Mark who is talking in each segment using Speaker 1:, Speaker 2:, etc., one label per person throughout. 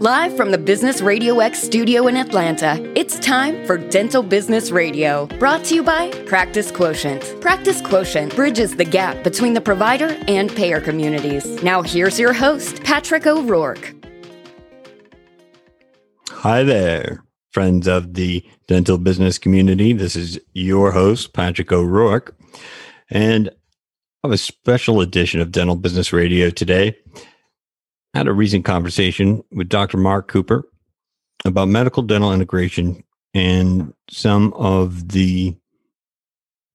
Speaker 1: Live from the Business Radio X studio in Atlanta, it's time for Dental Business Radio, brought to you by Practice Quotient. Practice Quotient bridges the gap between the provider and payer communities. Now, here's your host, Patrick O'Rourke.
Speaker 2: Hi there, friends of the dental business community. This is your host, Patrick O'Rourke, and I have a special edition of Dental Business Radio today had a recent conversation with Dr. Mark Cooper about medical dental integration and some of the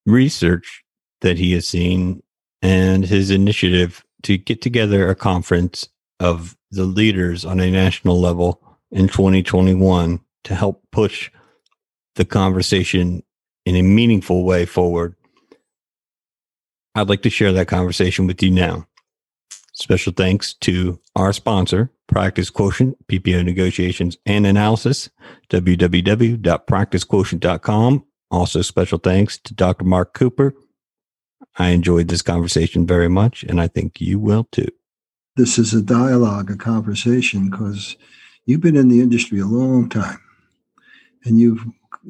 Speaker 2: research that he has seen and his initiative to get together a conference of the leaders on a national level in 2021 to help push the conversation in a meaningful way forward. I'd like to share that conversation with you now. Special thanks to our sponsor, Practice Quotient, PPO negotiations and analysis, www.practicequotient.com. Also, special thanks to Dr. Mark Cooper. I enjoyed this conversation very much, and I think you will too.
Speaker 3: This is a dialogue, a conversation, because you've been in the industry a long time and you've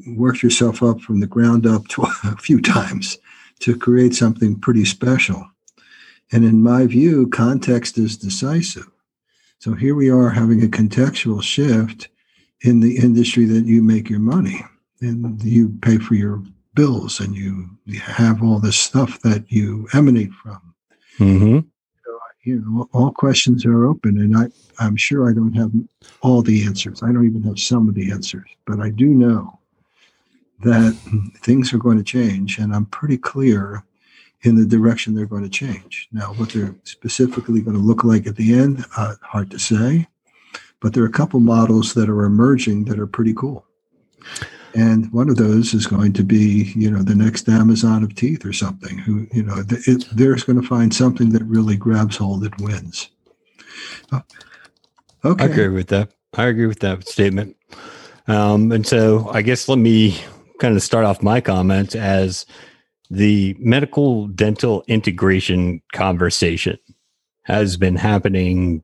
Speaker 3: worked yourself up from the ground up to a few times to create something pretty special. And in my view, context is decisive. So here we are having a contextual shift in the industry that you make your money and you pay for your bills and you, have all this stuff that you emanate from.
Speaker 2: Mm-hmm.
Speaker 3: So, you know, all questions are open, and I, I'm sure I don't have all the answers. I don't even have some of the answers, but I do know that things are going to change, and I'm pretty clear in the direction they're going to change. Now, what they're specifically going to look like at the end, uh, hard to say, but there are a couple models that are emerging that are pretty cool. And one of those is going to be, you know, the next Amazon of teeth or something. Who, you know, it, they're going to find something that really grabs hold and wins.
Speaker 2: Oh, okay, I agree with that. I agree with that statement. Um, and so, I guess let me kind of start off my comments as the medical dental integration conversation has been happening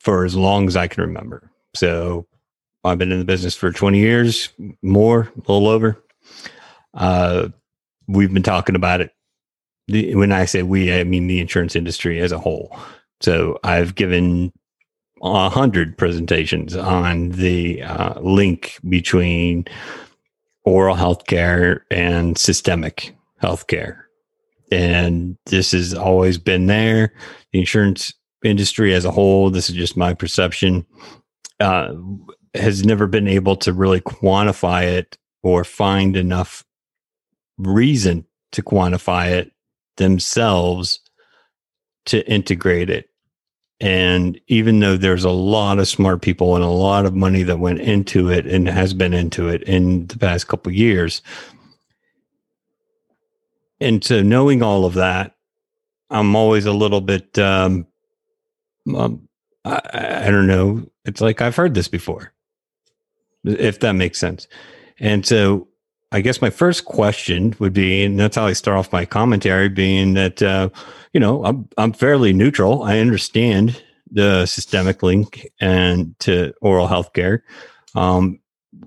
Speaker 2: for as long as I can remember. So I've been in the business for 20 years, more, a little over. Uh, we've been talking about it. The, when I say we, I mean the insurance industry as a whole. So I've given a hundred presentations on the uh, link between oral healthcare and systemic healthcare. And this has always been there. The insurance industry as a whole, this is just my perception, uh, has never been able to really quantify it or find enough reason to quantify it themselves to integrate it. And even though there's a lot of smart people and a lot of money that went into it and has been into it in the past couple years, and so knowing all of that, I'm always a little bit, um, um I, I don't know. It's like I've heard this before, if that makes sense. And so I guess my first question would be, and that's how I start off my commentary, being that uh, you know I'm I'm fairly neutral. I understand the systemic link and to oral health care. Um,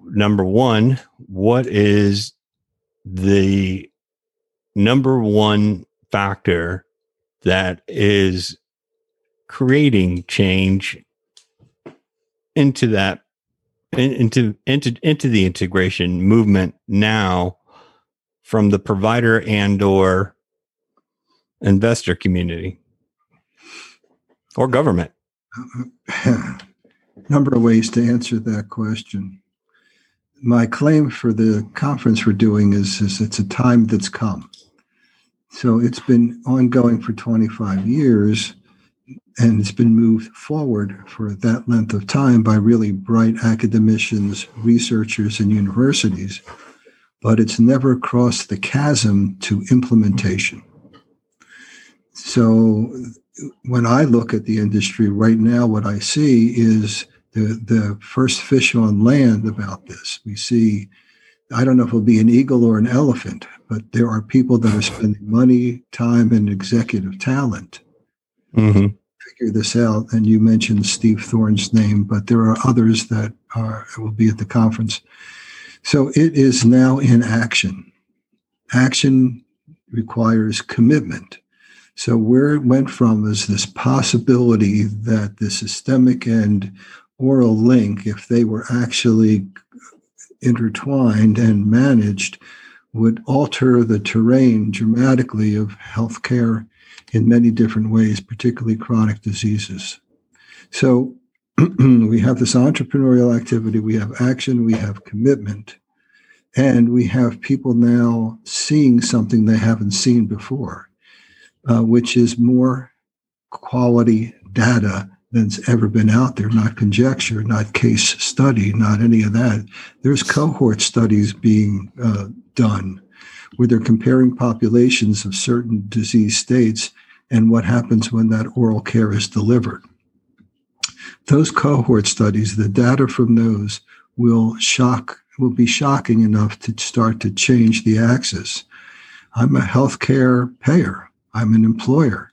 Speaker 2: number one, what is the number one factor that is creating change into that into into into the integration movement now from the provider and or investor community or government?
Speaker 3: Number of ways to answer that question. My claim for the conference we're doing is, is it's a time that's come. So it's been ongoing for 25 years and it's been moved forward for that length of time by really bright academicians, researchers, and universities, but it's never crossed the chasm to implementation. So when I look at the industry right now, what I see is the, the first fish on land about this. We see, I don't know if it'll be an eagle or an elephant, but there are people that are spending money, time, and executive talent
Speaker 2: mm-hmm
Speaker 3: figure this out, and you mentioned Steve Thorne's name, but there are others that are will be at the conference. So it is now in action. Action requires commitment. So where it went from is this possibility that the systemic and oral link, if they were actually intertwined and managed, would alter the terrain dramatically of healthcare in many different ways, particularly chronic diseases. So we have this entrepreneurial activity, we have action, we have commitment, and we have people now seeing something they haven't seen before, uh, which is more quality data than's ever been out there, not conjecture, not case study, not any of that. There's cohort studies being uh, done where they're comparing populations of certain disease states and what happens when that oral care is delivered. Those cohort studies, the data from those will shock, will be shocking enough to start to change the axis. I'm a healthcare payer. I'm an employer.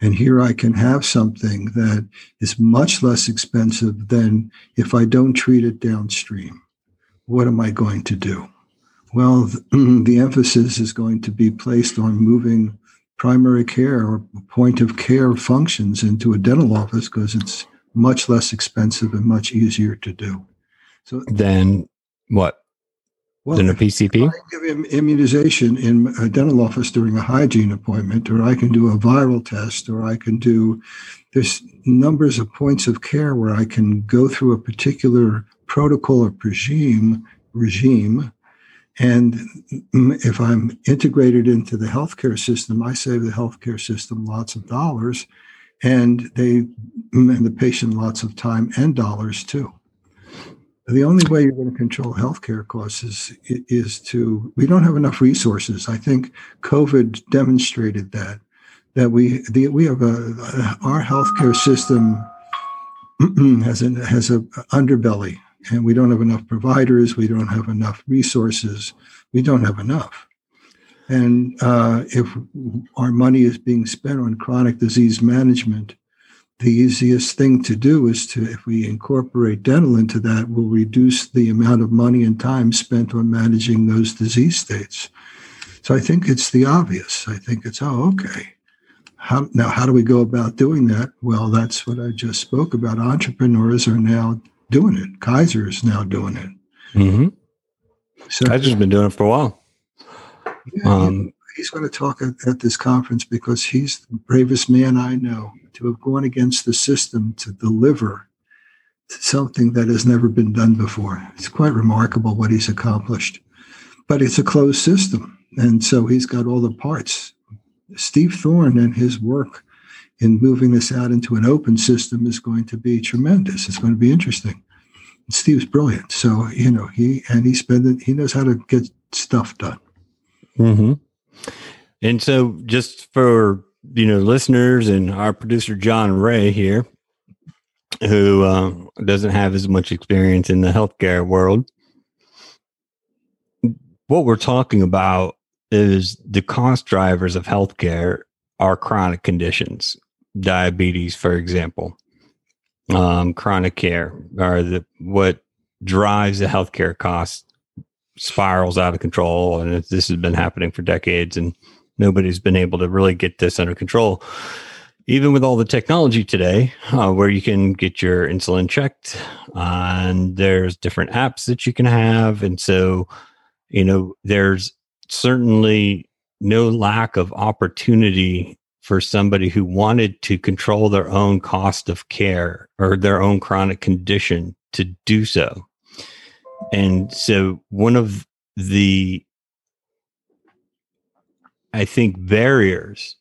Speaker 3: And here I can have something that is much less expensive than if I don't treat it downstream. What am I going to do? Well, the emphasis is going to be placed on moving primary care or point of care functions into a dental office because it's much less expensive and much easier to do.
Speaker 2: So then what? Well, than a PCP? I
Speaker 3: give him immunization in a dental office during a hygiene appointment, or I can do a viral test, or I can do there's numbers of points of care where I can go through a particular protocol or regime regime and if I'm integrated into the healthcare system, I save the healthcare system lots of dollars, and they and the patient lots of time and dollars too. The only way you're going to control healthcare costs is is to we don't have enough resources. I think COVID demonstrated that that we the, we have a our healthcare system has a has a underbelly and we don't have enough providers, we don't have enough resources, we don't have enough. And uh, if our money is being spent on chronic disease management, the easiest thing to do is to, if we incorporate dental into that, will reduce the amount of money and time spent on managing those disease states. So I think it's the obvious. I think it's, oh, okay. How, now, how do we go about doing that? Well, that's what I just spoke about. Entrepreneurs are now doing it. Kaiser is now doing it.
Speaker 2: Mm-hmm. So Kaiser's been doing it for a while.
Speaker 3: Yeah, um, he's going to talk at, at, this conference because he's the bravest man I know to have gone against the system to deliver something that has never been done before. It's quite remarkable what he's accomplished. But it's a closed system. And so he's got all the parts. Steve Thorne and his work in moving this out into an open system is going to be tremendous. It's going to be interesting. Steve's brilliant, so you know he and he spend he knows how to get stuff done.
Speaker 2: Mm-hmm. And so, just for you know, listeners and our producer John Ray here, who uh, doesn't have as much experience in the healthcare world, what we're talking about is the cost drivers of healthcare are chronic conditions. Diabetes, for example, um, chronic care, or the what drives the healthcare cost spirals out of control, and this has been happening for decades, and nobody's been able to really get this under control. Even with all the technology today, uh, where you can get your insulin checked, and there's different apps that you can have, and so you know there's certainly no lack of opportunity for somebody who wanted to control their own cost of care or their own chronic condition to do so. And so one of the I think barriers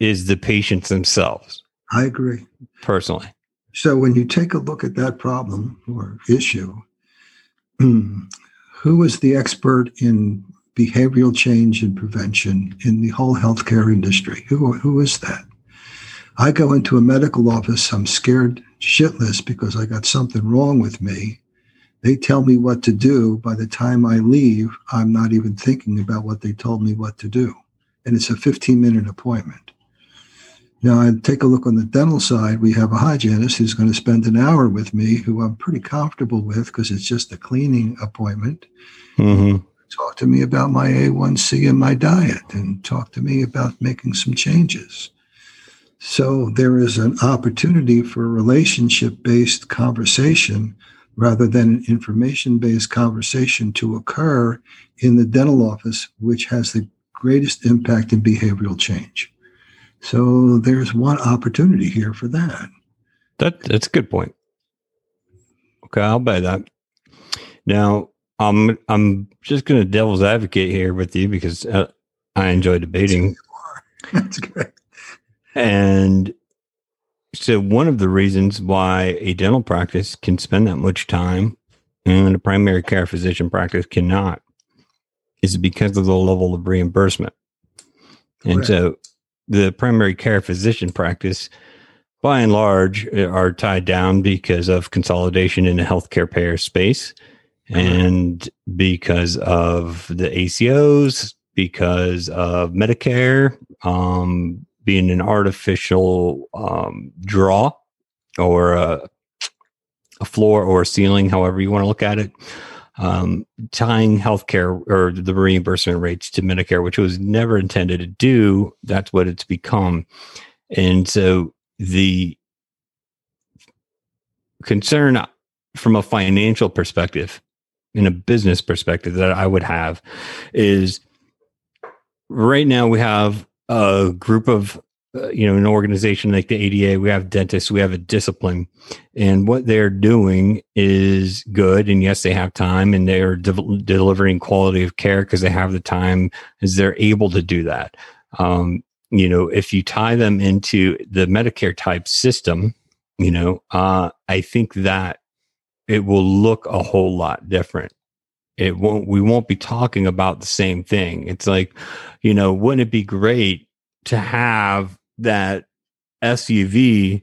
Speaker 2: is the patients themselves.
Speaker 3: I agree.
Speaker 2: Personally.
Speaker 3: So when you take a look at that problem or issue, hmm, who is the expert in behavioral change and prevention in the whole healthcare industry. Who, who is that? I go into a medical office, I'm scared shitless because I got something wrong with me. They tell me what to do. By the time I leave, I'm not even thinking about what they told me what to do. And it's a 15 minute appointment. Now, I take a look on the dental side. We have a hygienist who's going to spend an hour with me, who I'm pretty comfortable with because it's just a cleaning appointment. Mm-hmm. Talk to me about my A1C and my diet, and talk to me about making some changes. So there is an opportunity for relationship based conversation rather than an information based conversation to occur in the dental office, which has the greatest impact in behavioral change. So there's one opportunity here for that.
Speaker 2: That that's a good point. Okay, I'll buy that. Now, I'm I'm just going to devil's advocate here with you because uh, I enjoy debating. That's great. And so, one of the reasons why a dental practice can spend that much time and a primary care physician practice cannot is because of the level of reimbursement. And so, the primary care physician practice, by and large, are tied down because of consolidation in the healthcare payer space and because of the ACOs, because of Medicare, um, being an artificial um, draw or a, a, floor or a ceiling, however you want to look at it, um, tying healthcare or the reimbursement rates to Medicare, which was never intended to do. That's what it's become. And so the concern from a financial perspective, in a business perspective, that I would have is right now we have a group of uh, you know an organization like the ADA we have dentists we have a discipline. And what they're doing is good and yes they have time and they're de- delivering quality of care because they have the time is they're able to do that. Um, you know if you tie them into the medicare type system you know uh, i think that it will look a whole lot different it won't we won't be talking about the same thing. It's like you know wouldn't it be great to have that SUV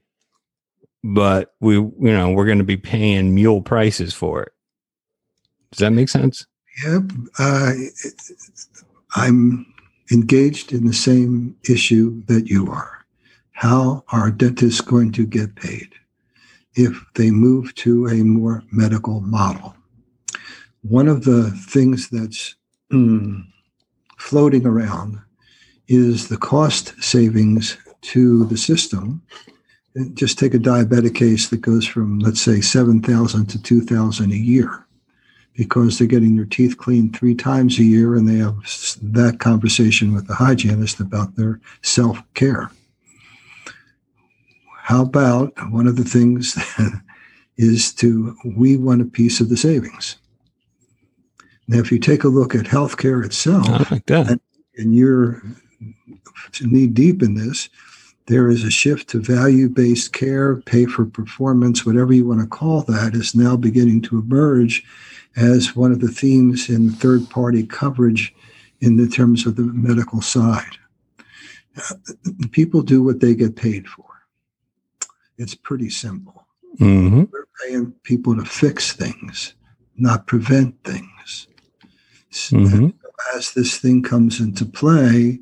Speaker 2: but we you know we're going to be paying mule prices for it? Does that make sense?
Speaker 3: Yep uh, i'm engaged in the same issue that you are. How are dentists going to get paid if they move to a more medical model one of the things that's mm, floating around is the cost savings to the system. Just take a diabetic case that goes from, let's say, 7,000 to 2,000 a year because they're getting their teeth cleaned three times a year and they have that conversation with the hygienist about their self care. How about one of the things is to, we want a piece of the savings. Now, if you take a look at healthcare itself, like and, and you're knee deep in this, there is a shift to value based care, pay for performance, whatever you want to call that, is now beginning to emerge as one of the themes in third party coverage in the terms of the medical side. Uh, people do what they get paid for. It's pretty simple. Mm-hmm. We're paying people to fix things, not prevent things. Mm-hmm. As this thing comes into play,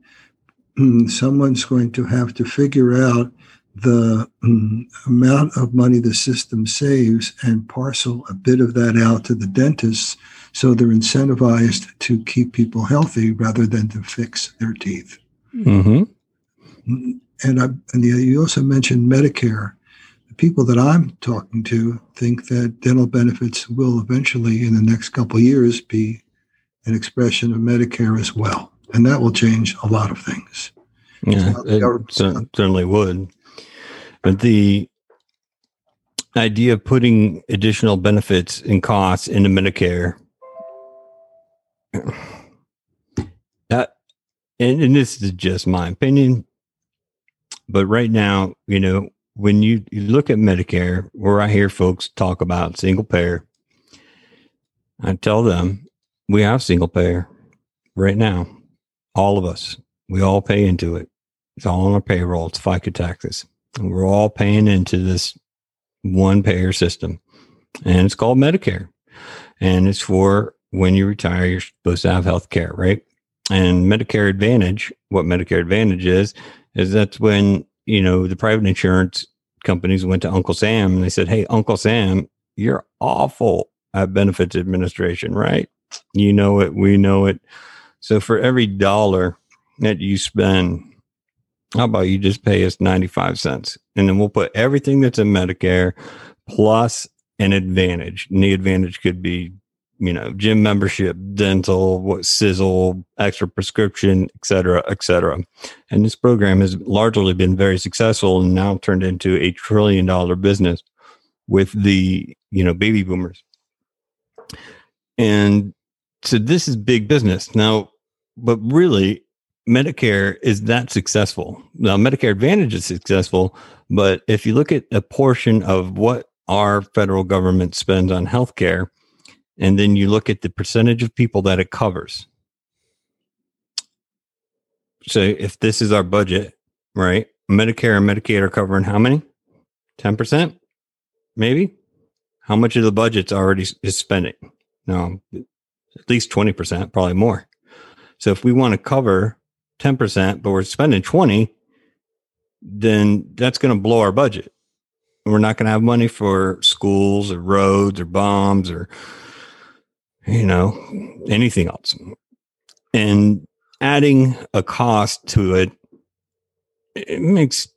Speaker 3: mm, someone's going to have to figure out the um, amount of money the system saves and parcel a bit of that out to the dentists so they're incentivized to keep people healthy rather than to fix their teeth. Mm-hmm. Mm, and, I, and you also mentioned Medicare. The people that I'm talking to think that dental benefits will eventually, in the next couple of years, be an expression of Medicare as well. And that will change a lot of things.
Speaker 2: Yeah, it certainly would. But the idea of putting additional benefits and costs into Medicare, that, and, and this is just my opinion, but right now, you know, when you, you look at Medicare, where I hear folks talk about single payer, I tell them we have single payer right now. All of us, we all pay into it. It's all on our payroll. It's FICA taxes. And we're all paying into this one payer system. And it's called Medicare. And it's for when you retire, you're supposed to have health care, right? And Medicare Advantage, what Medicare Advantage is, is that's when you know, the private insurance companies went to Uncle Sam and they said, Hey, Uncle Sam, you're awful at benefits administration, right? You know it. We know it. So for every dollar that you spend, how about you just pay us 95 cents and then we'll put everything that's in Medicare plus an advantage. And the advantage could be, you know, gym membership, dental, what sizzle, extra prescription, et cetera, et cetera. And this program has largely been very successful and now turned into a trillion dollar business with the, you know, baby boomers. And so this is big business. Now, but really, Medicare is that successful. Now, Medicare Advantage is successful, but if you look at a portion of what our federal government spends on healthcare, and then you look at the percentage of people that it covers. So, if this is our budget, right? Medicare and Medicaid are covering how many? 10%? Maybe? How much of the budget's already is spending? No, at least 20%, probably more. So if we want to cover 10%, but we're spending 20, then that's going to blow our budget. We're not going to have money for schools or roads or bombs or, you know, anything else. And adding a cost to it, it makes,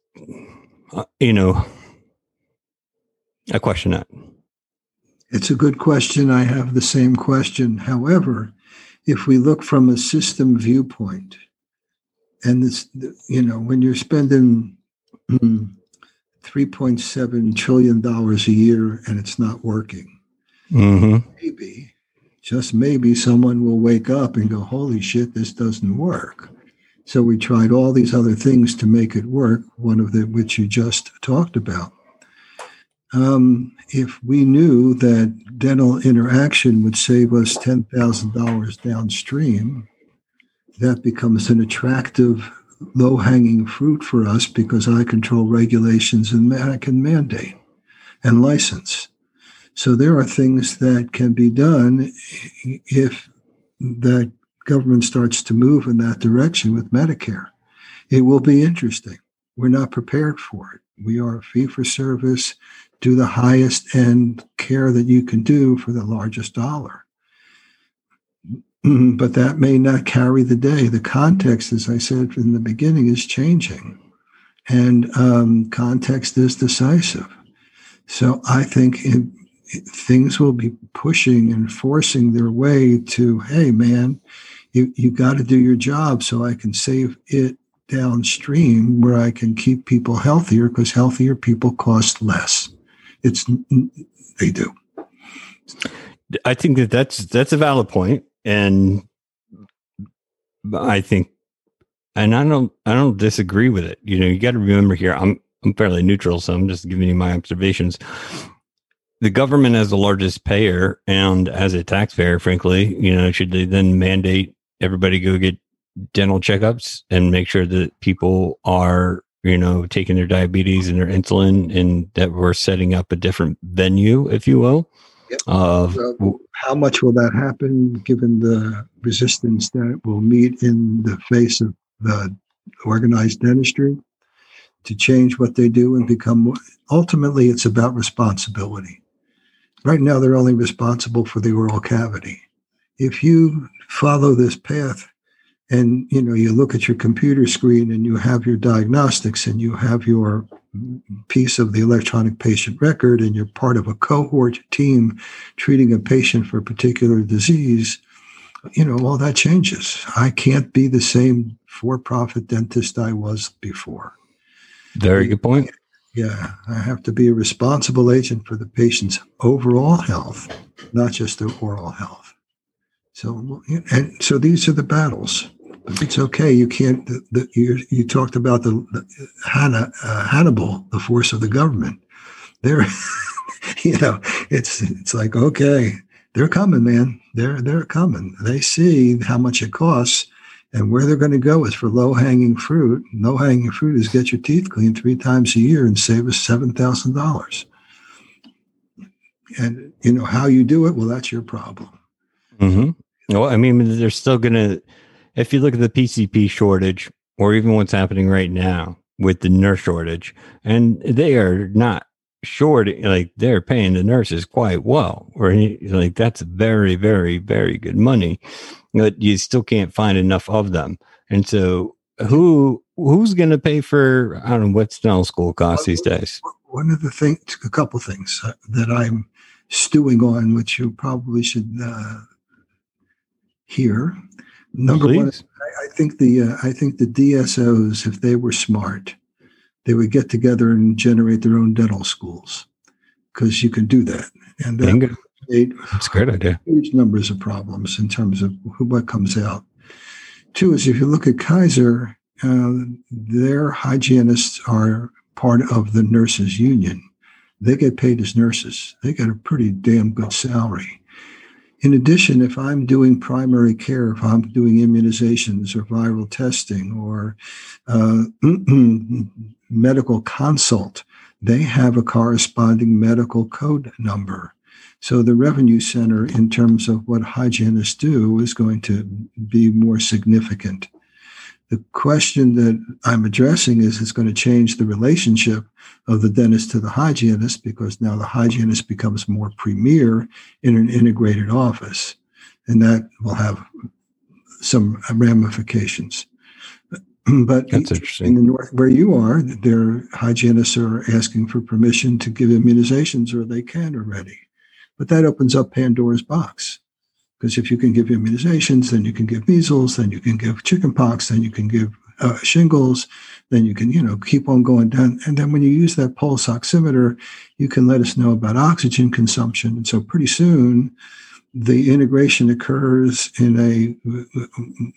Speaker 2: uh, you know, I question that.
Speaker 3: It's a good question. I have the same question. However, if we look from a system viewpoint, and this, you know, when you're spending $3.7 trillion a year and it's not working, mm-hmm. maybe, just maybe someone will wake up and go, holy shit, this doesn't work. So we tried all these other things to make it work, one of the which you just talked about. Um, if we knew that dental interaction would save us $10,000 downstream, that becomes an attractive, low hanging fruit for us because I control regulations and I can mandate and license. So there are things that can be done if the government starts to move in that direction with Medicare. It will be interesting. We're not prepared for it. We are fee for service do the highest end care that you can do for the largest dollar. Mm-hmm. But that may not carry the day. The context, as I said in the beginning, is changing, and um, context is decisive. So I think it, it, things will be pushing and forcing their way to, hey, man, you, you got to do your job so I can save it downstream where I can keep people healthier because healthier people cost less. It's they do.
Speaker 2: I think that that's that's a valid point, and I think, and I don't I don't disagree with it. You know, you got to remember here, I'm I'm fairly neutral, so I'm just giving you my observations. The government, as the largest payer and as a taxpayer, frankly, you know, should they then mandate everybody go get dental checkups and make sure that people are you know, taking their diabetes and their insulin, and that we're setting up a different venue, if you will.
Speaker 3: Yep. Of so how much will that happen, given the resistance that will meet in the face of the organized dentistry to change what they do and become more, ultimately it's about responsibility. Right now, they're only responsible for the oral cavity. If you follow this path and you know you look at your computer screen and you have your diagnostics and you have your piece of the electronic patient record and you're part of a cohort team treating a patient for a particular disease you know all that changes. I can't be the same for-profit dentist i was before.
Speaker 2: Very good point.
Speaker 3: Yeah i have to be a responsible agent for the patient's overall health not just their oral health. So and so these are the battles it's okay. You can't. The, the, you, you talked about the, the uh, Hannibal, the force of the government. They're, you know, it's it's like okay, they're coming, man. They're they're coming. They see how much it costs, and where they're going to go is for low hanging fruit. Low hanging fruit is get your teeth cleaned three times a year and save us seven thousand dollars. And you know how you do it. Well, that's your problem.
Speaker 2: Mm-hmm. Well, I mean, they're still going to if you look at the PCP shortage or even what's happening right now, with the nurse shortage, and they are not short. Like they're paying the nurses quite well, or like that's very, very, very good money, but you still can't find enough of them. And so, who who's going to pay for? I don't know what's dental school costs these days.
Speaker 3: One of the things, a couple things uh, that I'm stewing on, which you probably should uh, hear. Number Please. one, I, I, think the uh, I think the DSOs, if they were smart, they would get together and generate their own dental schools because you can do that. And that
Speaker 2: it's a great idea.
Speaker 3: Huge numbers of problems in terms of who what comes out. Two is if you look at Kaiser, uh, their hygienists are part of the nurses union. They get paid as nurses. They get a pretty damn good salary. In addition, if I'm doing primary care, if I'm doing immunizations or viral testing or uh, medical consult, they have a corresponding medical code number. So the revenue center, in terms of what hygienists do, is going to be more significant. The question that I'm addressing is it's going to change the relationship of the dentist to the hygienist because now the hygienist becomes more premier in an integrated office. And that will have some ramifications. but
Speaker 2: That's interesting.
Speaker 3: in the north where you are, their hygienists are asking for permission to give immunizations or they can already. But that opens up Pandora's box. Because if you can give immunizations, then you can give measles, then you can give chickenpox, then you can give uh, shingles, then you can, you know, keep on going down. And then when you use that pulse oximeter, you can let us know about oxygen consumption. And so pretty soon, the integration occurs in a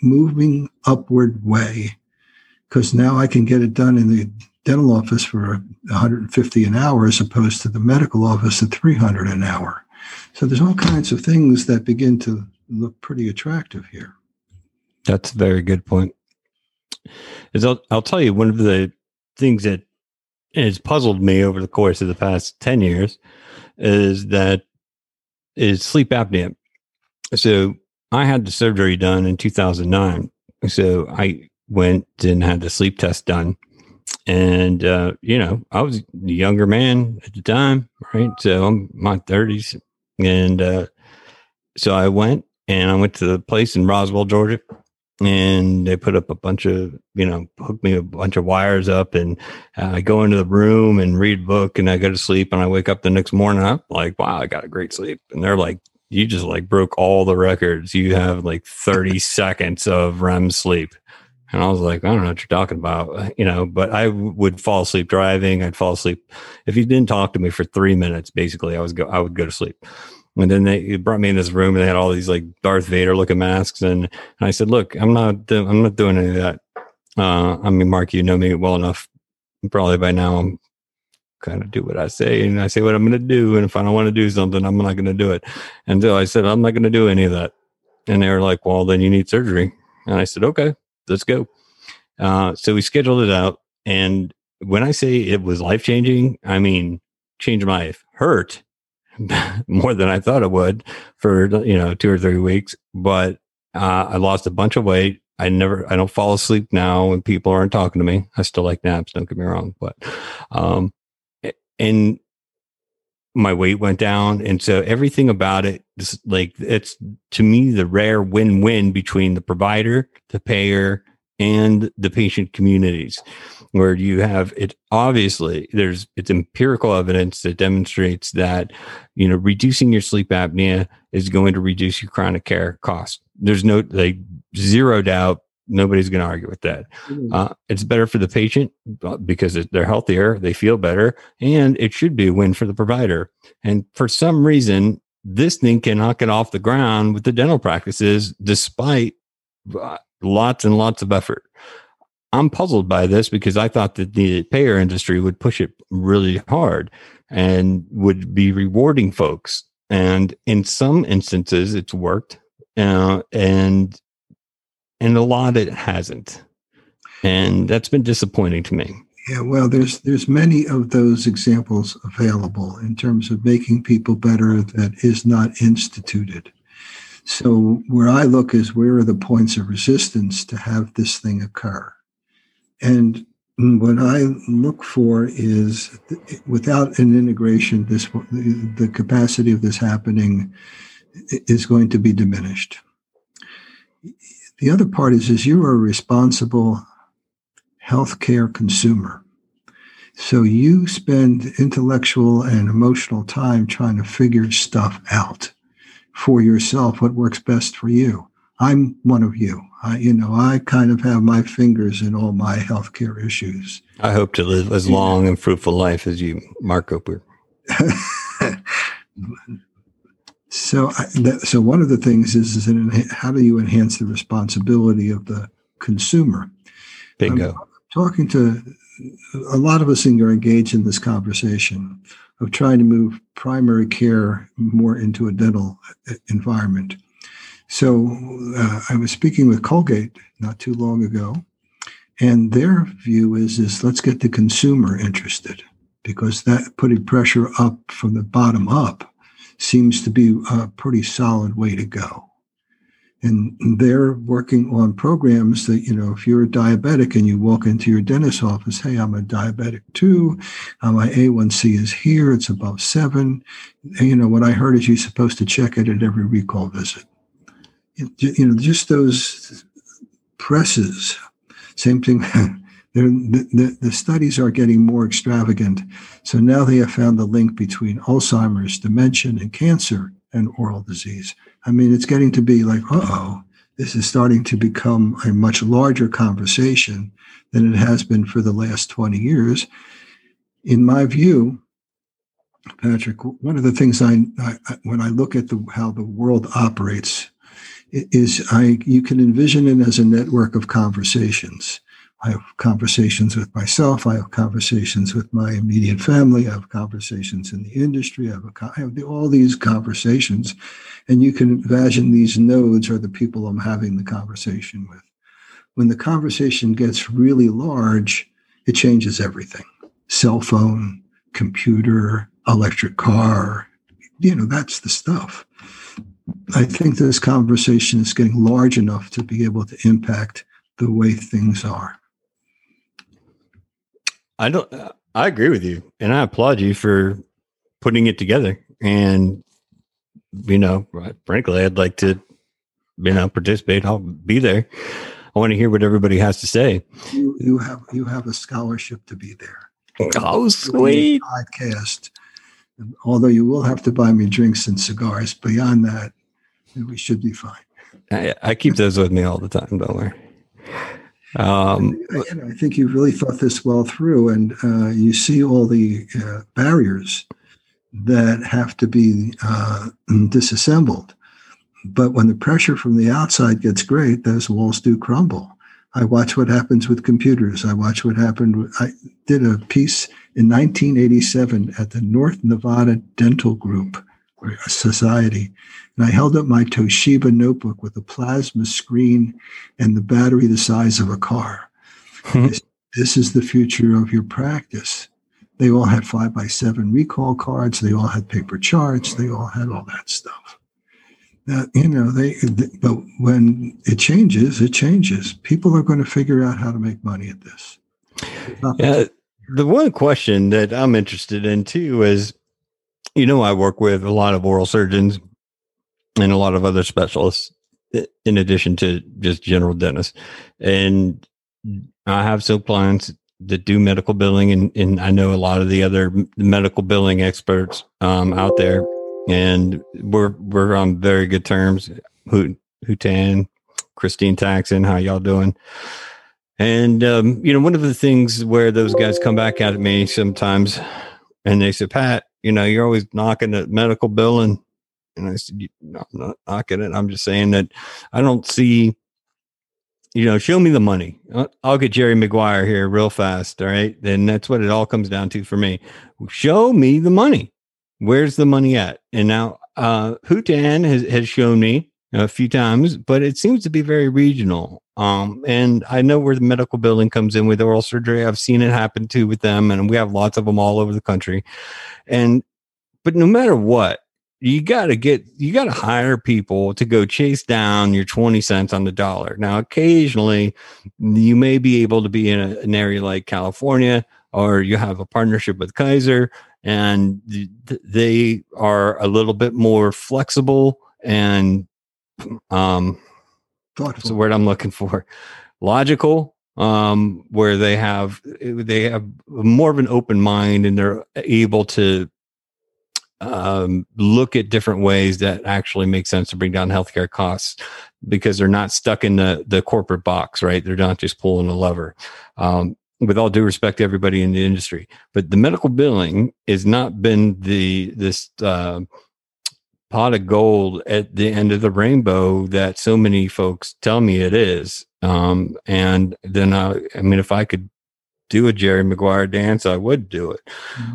Speaker 3: moving upward way because now I can get it done in the dental office for 150 an hour as opposed to the medical office at 300 an hour. So there's all kinds of things that begin to look pretty attractive here.
Speaker 2: That's a very good point. Is I'll, I'll tell you one of the things that has puzzled me over the course of the past 10 years is that is sleep apnea. So I had the surgery done in 2009. So I went and had the sleep test done. And, uh, you know, I was a younger man at the time, right? So I'm my 30s. And uh, so I went and I went to the place in Roswell, Georgia, and they put up a bunch of, you know, hooked me a bunch of wires up. And uh, I go into the room and read a book and I go to sleep. And I wake up the next morning. I'm like, wow, I got a great sleep. And they're like, you just like broke all the records. You have like 30 seconds of REM sleep. And I was like, I don't know what you're talking about, you know, but I would fall asleep driving. I'd fall asleep. If you didn't talk to me for three minutes, basically I was go, I would go to sleep. And then they brought me in this room and they had all these like Darth Vader looking masks. And, and I said, look, I'm not, I'm not doing any of that. Uh, I mean, Mark, you know me well enough. Probably by now I'm kind of do what I say and I say what I'm going to do. And if I don't want to do something, I'm not going to do it. And so I said, I'm not going to do any of that. And they were like, well, then you need surgery. And I said, okay let's go. Uh, so we scheduled it out. And when I say it was life changing, I mean, changed my life. Hurt more than I thought it would for, you know, two or three weeks. But uh, I lost a bunch of weight. I never, I don't fall asleep now when people aren't talking to me. I still like naps, don't get me wrong. But, um, and my weight went down. And so everything about it, just like it's to me the rare win win between the provider, the payer, and the patient communities, where you have it obviously there's it's empirical evidence that demonstrates that you know reducing your sleep apnea is going to reduce your chronic care cost. There's no like zero doubt Nobody's going to argue with that. Mm-hmm. Uh, it's better for the patient uh, because they're healthier, they feel better, and it should be a win for the provider. And for some reason, this thing cannot get off the ground with the dental practices, despite uh, lots and lots of effort. I'm puzzled by this because I thought that the payer industry would push it really hard and would be rewarding folks. And in some instances, it's worked. Uh, and and a lot it hasn't and that's been disappointing to me
Speaker 3: yeah well there's there's many of those examples available in terms of making people better that is not instituted so where i look is where are the points of resistance to have this thing occur and what I look for is without an integration, this the capacity of this happening is going to be diminished. The other part is, is you are a responsible healthcare consumer. So you spend intellectual and emotional time trying to figure stuff out for yourself, what works best for you. I'm one of you. I, you know, I kind of have my fingers in all my healthcare issues.
Speaker 2: I hope to live as long and fruitful life as you, Mark Cooper.
Speaker 3: so, I, that, so one of the things is, is in, how do you enhance the responsibility of the consumer?
Speaker 2: Bingo. I'm
Speaker 3: talking to a lot of us are engaged in this conversation of trying to move primary care more into a dental environment. So uh, I was speaking with Colgate not too long ago, and their view is is let's get the consumer interested because that putting pressure up from the bottom up seems to be a pretty solid way to go. And they're working on programs that, you know, if you're a diabetic and you walk into your dentist's office, hey, I'm a diabetic too. Uh, my A1C is here, it's above seven. And, you know, what I heard is you're supposed to check it at every recall visit you know, just those presses. Same thing. the, the, the studies are getting more extravagant. So now they have found the link between Alzheimer's, dementia, and cancer and oral disease. I mean, it's getting to be like, uh oh, this is starting to become a much larger conversation than it has been for the last 20 years. In my view, Patrick, one of the things I, I when I look at the, how the world operates is I you can envision it as a network of conversations. I have conversations with myself. I have conversations with my immediate family. I have conversations in the industry. I have, a, I have all these conversations, and you can imagine these nodes are the people I'm having the conversation with. When the conversation gets really large, it changes everything. Cell phone, computer, electric car, you know, that's the stuff. I think this conversation is getting large enough to be able to impact the way things are.
Speaker 2: I don't. I agree with you, and I applaud you for putting it together. And you know, frankly, I'd like to, you know, participate. I'll be there. I want to hear what everybody has to say.
Speaker 3: You, you have you have a scholarship to be there.
Speaker 2: Oh, sweet
Speaker 3: podcast. Although you will have to buy me drinks and cigars. Beyond that, we should be fine.
Speaker 2: I, I keep those with me all the time. Don't worry. Um,
Speaker 3: I, I, think you really thought this well through, and uh, you see all the uh, barriers that have to be uh, disassembled. But when the pressure from the outside gets great, those walls do crumble. I watch what happens with computers. I watch what happened. I did a piece in 1987 at the North Nevada Dental Group Society, and I held up my Toshiba notebook with a plasma screen and the battery the size of a car. Hmm. this, this is the future of your practice. They all had five by seven recall cards. They all had paper charts. They all had all that stuff. That you know, they, they but when it changes, it changes. People are going to figure out how to make money at this.
Speaker 2: Yeah, the one question that I'm interested in too is, you know, I work with a lot of oral surgeons and a lot of other specialists in addition to just general dentists. And I have some clients that do medical billing and, and I know a lot of the other medical billing experts um, out there and we're we're on very good terms. Hu Hutan, Christine Taxin, how y'all doing? And um, you know, one of the things where those guys come back at me sometimes and they say, Pat, you know, you're always knocking at medical billing and I said, no, I'm not knocking it. I'm just saying that I don't see, you know, show me the money. I'll get Jerry Maguire here real fast. All right. Then that's what it all comes down to for me. Show me the money. Where's the money at? And now, uh, Hutan has, has shown me a few times, but it seems to be very regional. Um, and I know where the medical billing comes in with oral surgery. I've seen it happen too with them, and we have lots of them all over the country. And, but no matter what, you got to get you got to hire people to go chase down your 20 cents on the dollar now occasionally you may be able to be in a, an area like california or you have a partnership with kaiser and th- they are a little bit more flexible and um Thoughtful. what's the word i'm looking for logical um where they have they have more of an open mind and they're able to um, look at different ways that actually make sense to bring down healthcare costs because they're not stuck in the the corporate box, right? They're not just pulling a lever. Um, with all due respect to everybody in the industry, but the medical billing has not been the this uh, pot of gold at the end of the rainbow that so many folks tell me it is. Um, and then I, I mean, if I could do a Jerry Maguire dance, I would do it.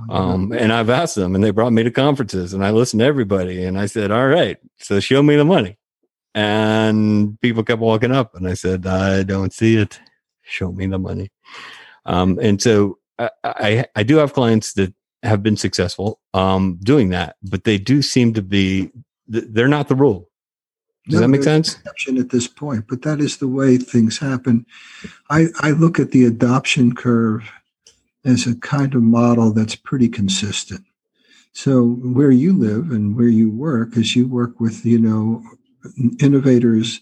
Speaker 2: Oh, um, and I've asked them, and they brought me to conferences, and I listened to everybody, and I said, "All right, so show me the money." And people kept walking up, and I said, "I don't see it. Show me the money." Um, and so I, I, I do have clients that have been successful um, doing that, but they do seem to be they're not the rule. Does no, that make sense?
Speaker 3: Exception at this point, but that is the way things happen. I, I look at the adoption curve as a kind of model that's pretty consistent. So where you live and where you work is you work with, you know, innovators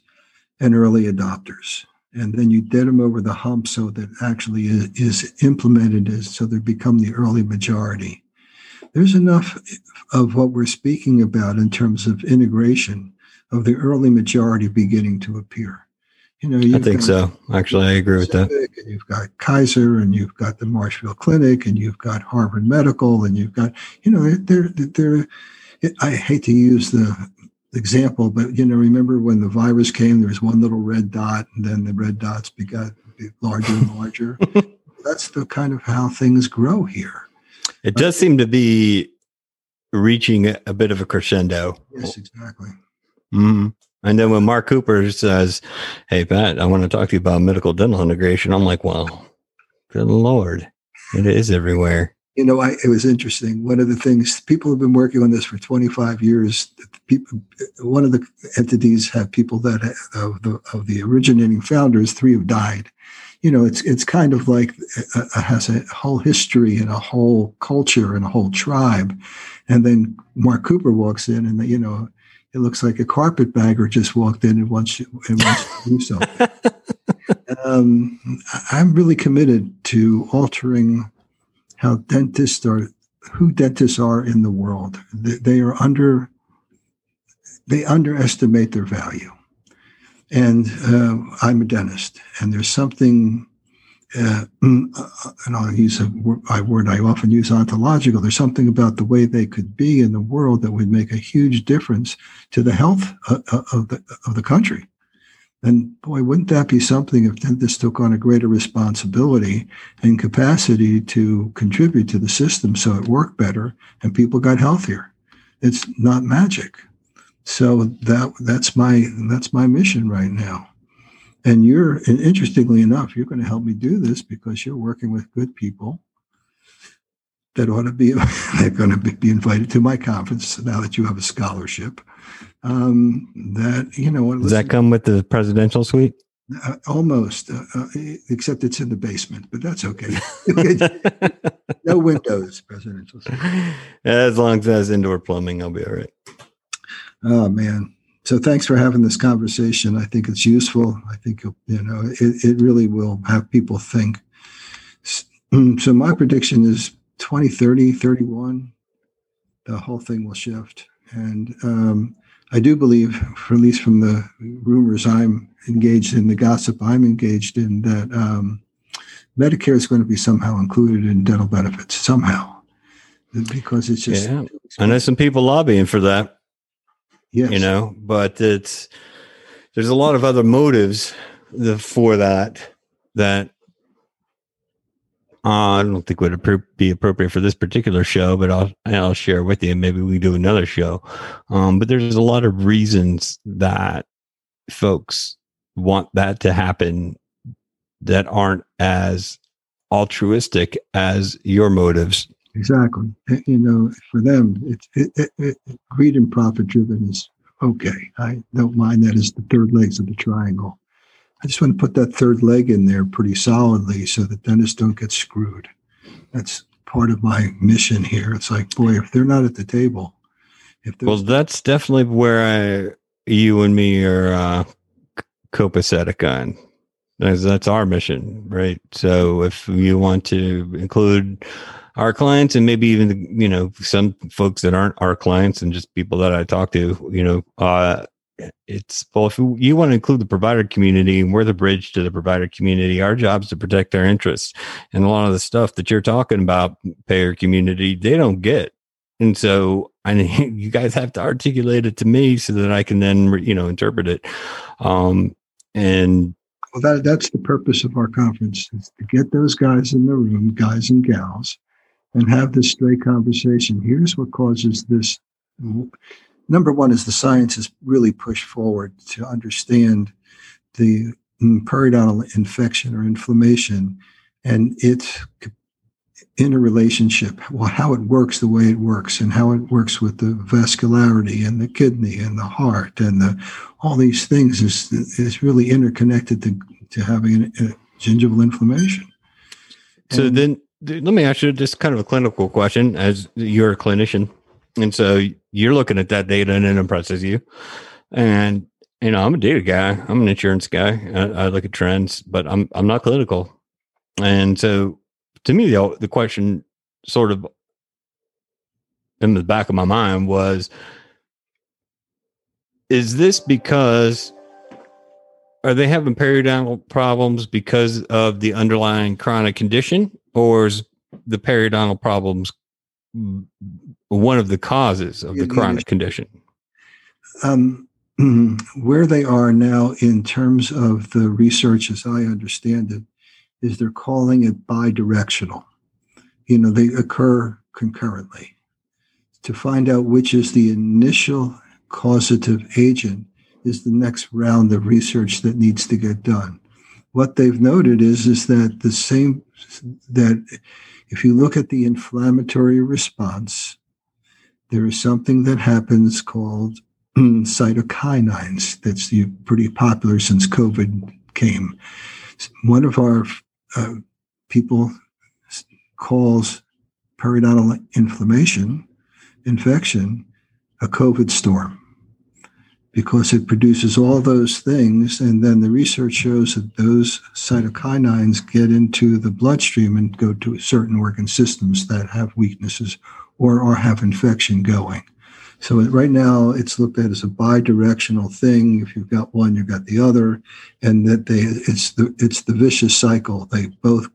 Speaker 3: and early adopters. And then you get them over the hump so that actually is, is implemented as so they become the early majority. There's enough of what we're speaking about in terms of integration of the early majority beginning to appear.
Speaker 2: You know, I think so. Actually, I agree with that.
Speaker 3: And you've got Kaiser, and you've got the Marshfield Clinic, and you've got Harvard Medical, and you've got, you know, they're they're. I hate to use the example, but you know, remember when the virus came, there was one little red dot, and then the red dots got larger and larger. That's the kind of how things grow here.
Speaker 2: It does seem to be reaching a, a bit of a crescendo.
Speaker 3: Yes, exactly.
Speaker 2: Mm-hmm. And then when Mark Cooper says, Hey, Pat, I want to talk to you about medical dental integration, I'm like, Well, good Lord, it is everywhere.
Speaker 3: You know, I, it was interesting. One of the things people have been working on this for 25 years. People, one of the entities have people that of the of the originating founders, three have died. You know, it's it's kind of like uh, uh has a whole history and a whole culture and a whole tribe. And then Mark Cooper walks in, and you know, it looks like a carpetbagger just walked in and wants, you, and wants to do something. um, I'm really committed to altering how dentists are, who dentists are in the world. They, are under, they underestimate their value. And uh, I'm a dentist, and there's something uh, mm, uh, and I'll use a word I often use ontological. There's something about the way they could be in the world that would make a huge difference to the health of, uh, uh, of the of the country. And boy, wouldn't that be something if dentists took on a greater responsibility and capacity to contribute to the system so it worked better and people got healthier? It's not magic. So that that's my that's my mission right now. And you're, and interestingly enough, you're going to help me do this because you're working with good people that ought to be, they're going to be invited to my conference now that you have a scholarship. Um, that, you know, what
Speaker 2: does that come with the presidential suite?
Speaker 3: Uh, almost, uh, uh, except it's in the basement, but that's okay. no windows, presidential. Suite.
Speaker 2: As long as there's indoor plumbing, I'll be all right.
Speaker 3: Oh man, so thanks for having this conversation. I think it's useful. I think you know it, it really will have people think. So my prediction is 2030, 31, the whole thing will shift. And um, I do believe, for at least from the rumors I'm engaged in, the gossip I'm engaged in, that um, Medicare is going to be somehow included in dental benefits somehow, because it's just.
Speaker 2: Yeah. I know some people lobbying for that. Yes. You know, but it's there's a lot of other motives for that that uh, I don't think would be appropriate for this particular show, but I'll I'll share with you. Maybe we do another show. Um, but there's a lot of reasons that folks want that to happen that aren't as altruistic as your motives
Speaker 3: Exactly. You know, for them, it's it, it, it, greed and profit driven is okay. I don't mind that as the third legs of the triangle. I just want to put that third leg in there pretty solidly so that dentists don't get screwed. That's part of my mission here. It's like, boy, if they're not at the table,
Speaker 2: if well, that's definitely where I, you and me are uh, copacetic on. That's, that's our mission, right? So if you want to include our clients and maybe even you know some folks that aren't our clients and just people that I talk to, you know, uh, it's well if you want to include the provider community and we're the bridge to the provider community. Our job is to protect their interests. And a lot of the stuff that you're talking about payer community they don't get. And so i mean you guys have to articulate it to me so that i can then you know interpret it. Um and
Speaker 3: well that that's the purpose of our conference is to get those guys in the room guys and gals and have this straight conversation. Here's what causes this number one is the science has really pushed forward to understand the periodontal infection or inflammation and its interrelationship, well, how it works the way it works, and how it works with the vascularity and the kidney and the heart and the, all these things is is really interconnected to, to having a uh, gingival inflammation.
Speaker 2: So and, then, let me ask you just kind of a clinical question, as you're a clinician. And so you're looking at that data and it impresses you. And you know, I'm a data guy. I'm an insurance guy. I, I, look at trends, but I'm I'm not clinical. And so, to me, the the question sort of in the back of my mind was: Is this because are they having periodontal problems because of the underlying chronic condition, or is the periodontal problems one of the causes of the chronic condition?
Speaker 3: Um, where they are now in terms of the research, as I understand it, is they're calling it bidirectional. You know, they occur concurrently. To find out which is the initial causative agent is the next round of research that needs to get done. What they've noted is, is that the same that if you look at the inflammatory response, there is something that happens called cytokinins that's pretty popular since COVID came. One of our uh, people calls periodontal inflammation, infection, a COVID storm because it produces all those things. And then the research shows that those cytokinins get into the bloodstream and go to certain organ systems that have weaknesses or, or have infection going. So right now it's looked at as a bidirectional thing. If you've got one, you've got the other, and that they it's the it's the vicious cycle. They both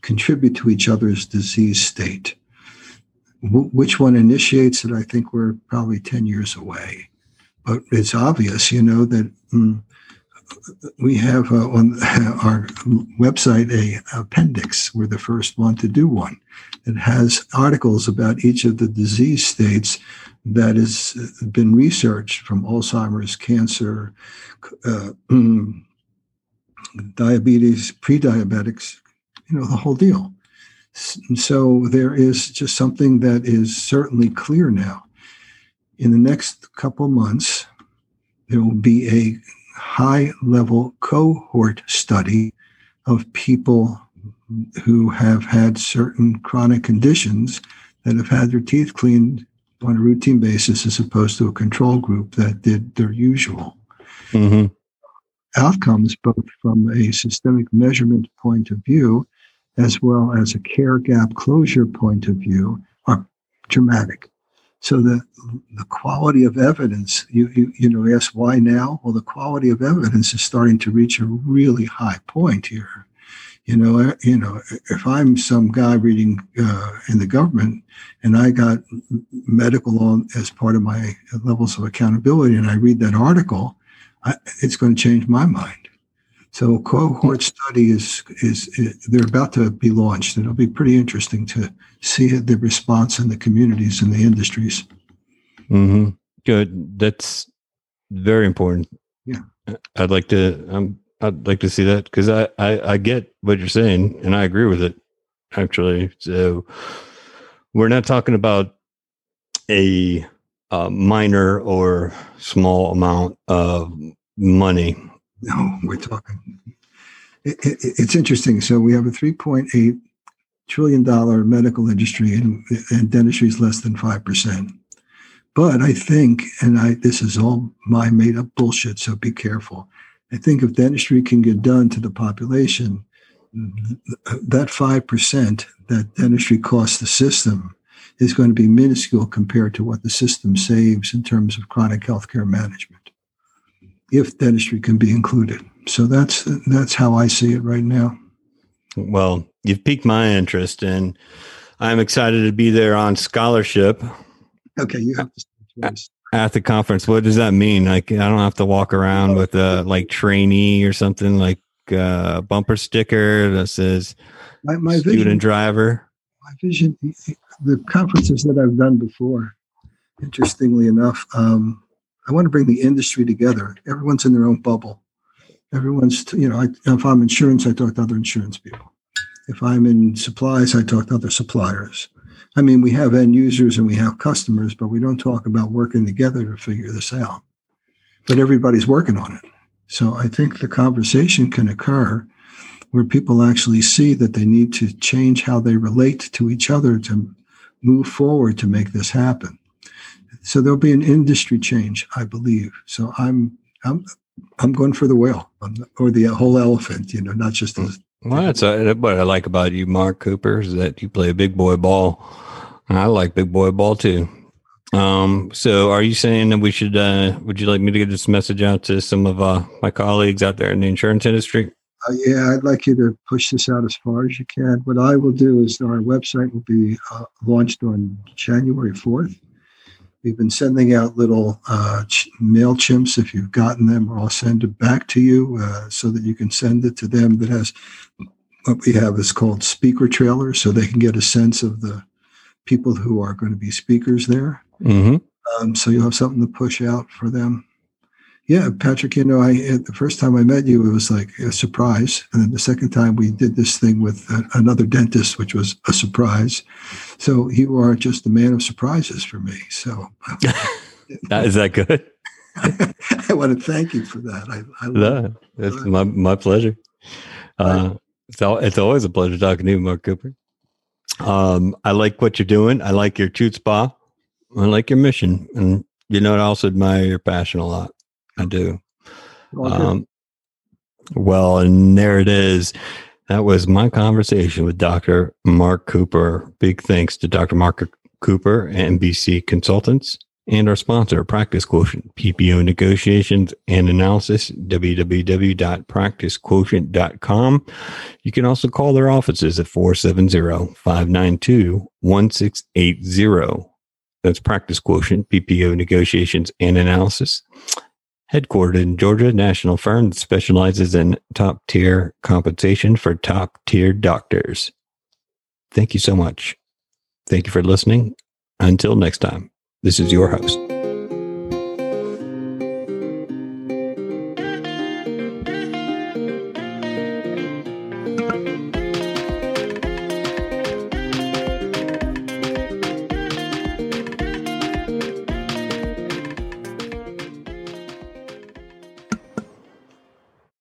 Speaker 3: contribute to each other's disease state. W- which one initiates it? I think we're probably ten years away. But it's obvious, you know, that mm, we have uh, on our website a appendix. We're the first one to do one. It has articles about each of the disease states that has been researched from Alzheimer's, cancer, uh, diabetes, pre-diabetics, you know, the whole deal. So there is just something that is certainly clear now in the next couple months, there will be a high level cohort study of people who have had certain chronic conditions that have had their teeth cleaned on a routine basis as opposed to a control group that did their usual. Mm-hmm. Outcomes, both from a systemic measurement point of view as well as a care gap closure point of view, are dramatic. So the the quality of evidence, you, you you know, ask why now? Well, the quality of evidence is starting to reach a really high point here. You know, you know, if I'm some guy reading uh, in the government and I got medical on as part of my levels of accountability, and I read that article, I, it's going to change my mind. So cohort study is, is, is they're about to be launched. and It'll be pretty interesting to see the response in the communities and the industries.
Speaker 2: Mm-hmm. Good. That's very important.
Speaker 3: Yeah.
Speaker 2: I'd like to. Um, I'd like to see that because I, I I get what you're saying and I agree with it actually. So we're not talking about a, a minor or small amount of money.
Speaker 3: No, we're talking. It, it, it's interesting. So we have a 3.8 trillion dollar medical industry, and, and dentistry is less than five percent. But I think, and I this is all my made up bullshit, so be careful. I think if dentistry can get done to the population, that 5% that dentistry costs the system is going to be minuscule compared to what the system saves in terms of chronic healthcare management if dentistry can be included. So that's that's how I see it right now.
Speaker 2: Well, you've piqued my interest and I'm excited to be there on scholarship.
Speaker 3: Okay, you have
Speaker 2: to at the conference. What does that mean? Like I don't have to walk around with a like trainee or something like a bumper sticker that says my, my student vision, driver.
Speaker 3: My vision, the conferences that I've done before, interestingly enough, um, I want to bring the industry together. Everyone's in their own bubble. Everyone's, you know, I, if I'm insurance, I talk to other insurance people. If I'm in supplies, I talk to other suppliers. I mean, we have end users and we have customers, but we don't talk about working together to figure this out. But everybody's working on it. So I think the conversation can occur where people actually see that they need to change how they relate to each other to move forward to make this happen. So there'll be an industry change, I believe. So I'm I'm I'm going for the whale or the whole elephant, you know, not just the.
Speaker 2: Well, that's a, what I like about you, Mark Cooper, is that you play a big boy ball. And I like big boy ball too. Um, so are you saying that we should, uh, would you like me to get this message out to some of uh, my colleagues out there in the insurance industry?
Speaker 3: Uh, yeah, I'd like you to push this out as far as you can. What I will do is our website will be uh, launched on January 4th. We've been sending out little uh, ch- MailChimps. If you've gotten them, or I'll send it back to you uh, so that you can send it to them. That has what we have is called speaker trailers, so they can get a sense of the people who are going to be speakers there. Mm-hmm. Um, so you'll have something to push out for them. Yeah, Patrick, you know, I the first time I met you, it was like a surprise, and then the second time we did this thing with another dentist, which was a surprise. So you are just a man of surprises for me. So
Speaker 2: is that good?
Speaker 3: I want to thank you for that. I,
Speaker 2: I no, it's my my pleasure. Uh, it's all, it's always a pleasure talking to you, Mark Cooper. Um, I like what you're doing. I like your chutzpah. I like your mission, and you know, I also admire your passion a lot. I do. Um, well, and there it is. That was my conversation with Dr. Mark Cooper. Big thanks to Dr. Mark Cooper NBC Consultants and our sponsor, Practice Quotient, PPO negotiations and analysis, www.practicequotient.com. You can also call their offices at 470 592 1680. That's Practice Quotient, PPO negotiations and analysis. Headquartered in Georgia, national that specializes in top tier compensation for top tier doctors. Thank you so much. Thank you for listening. Until next time. This is your host,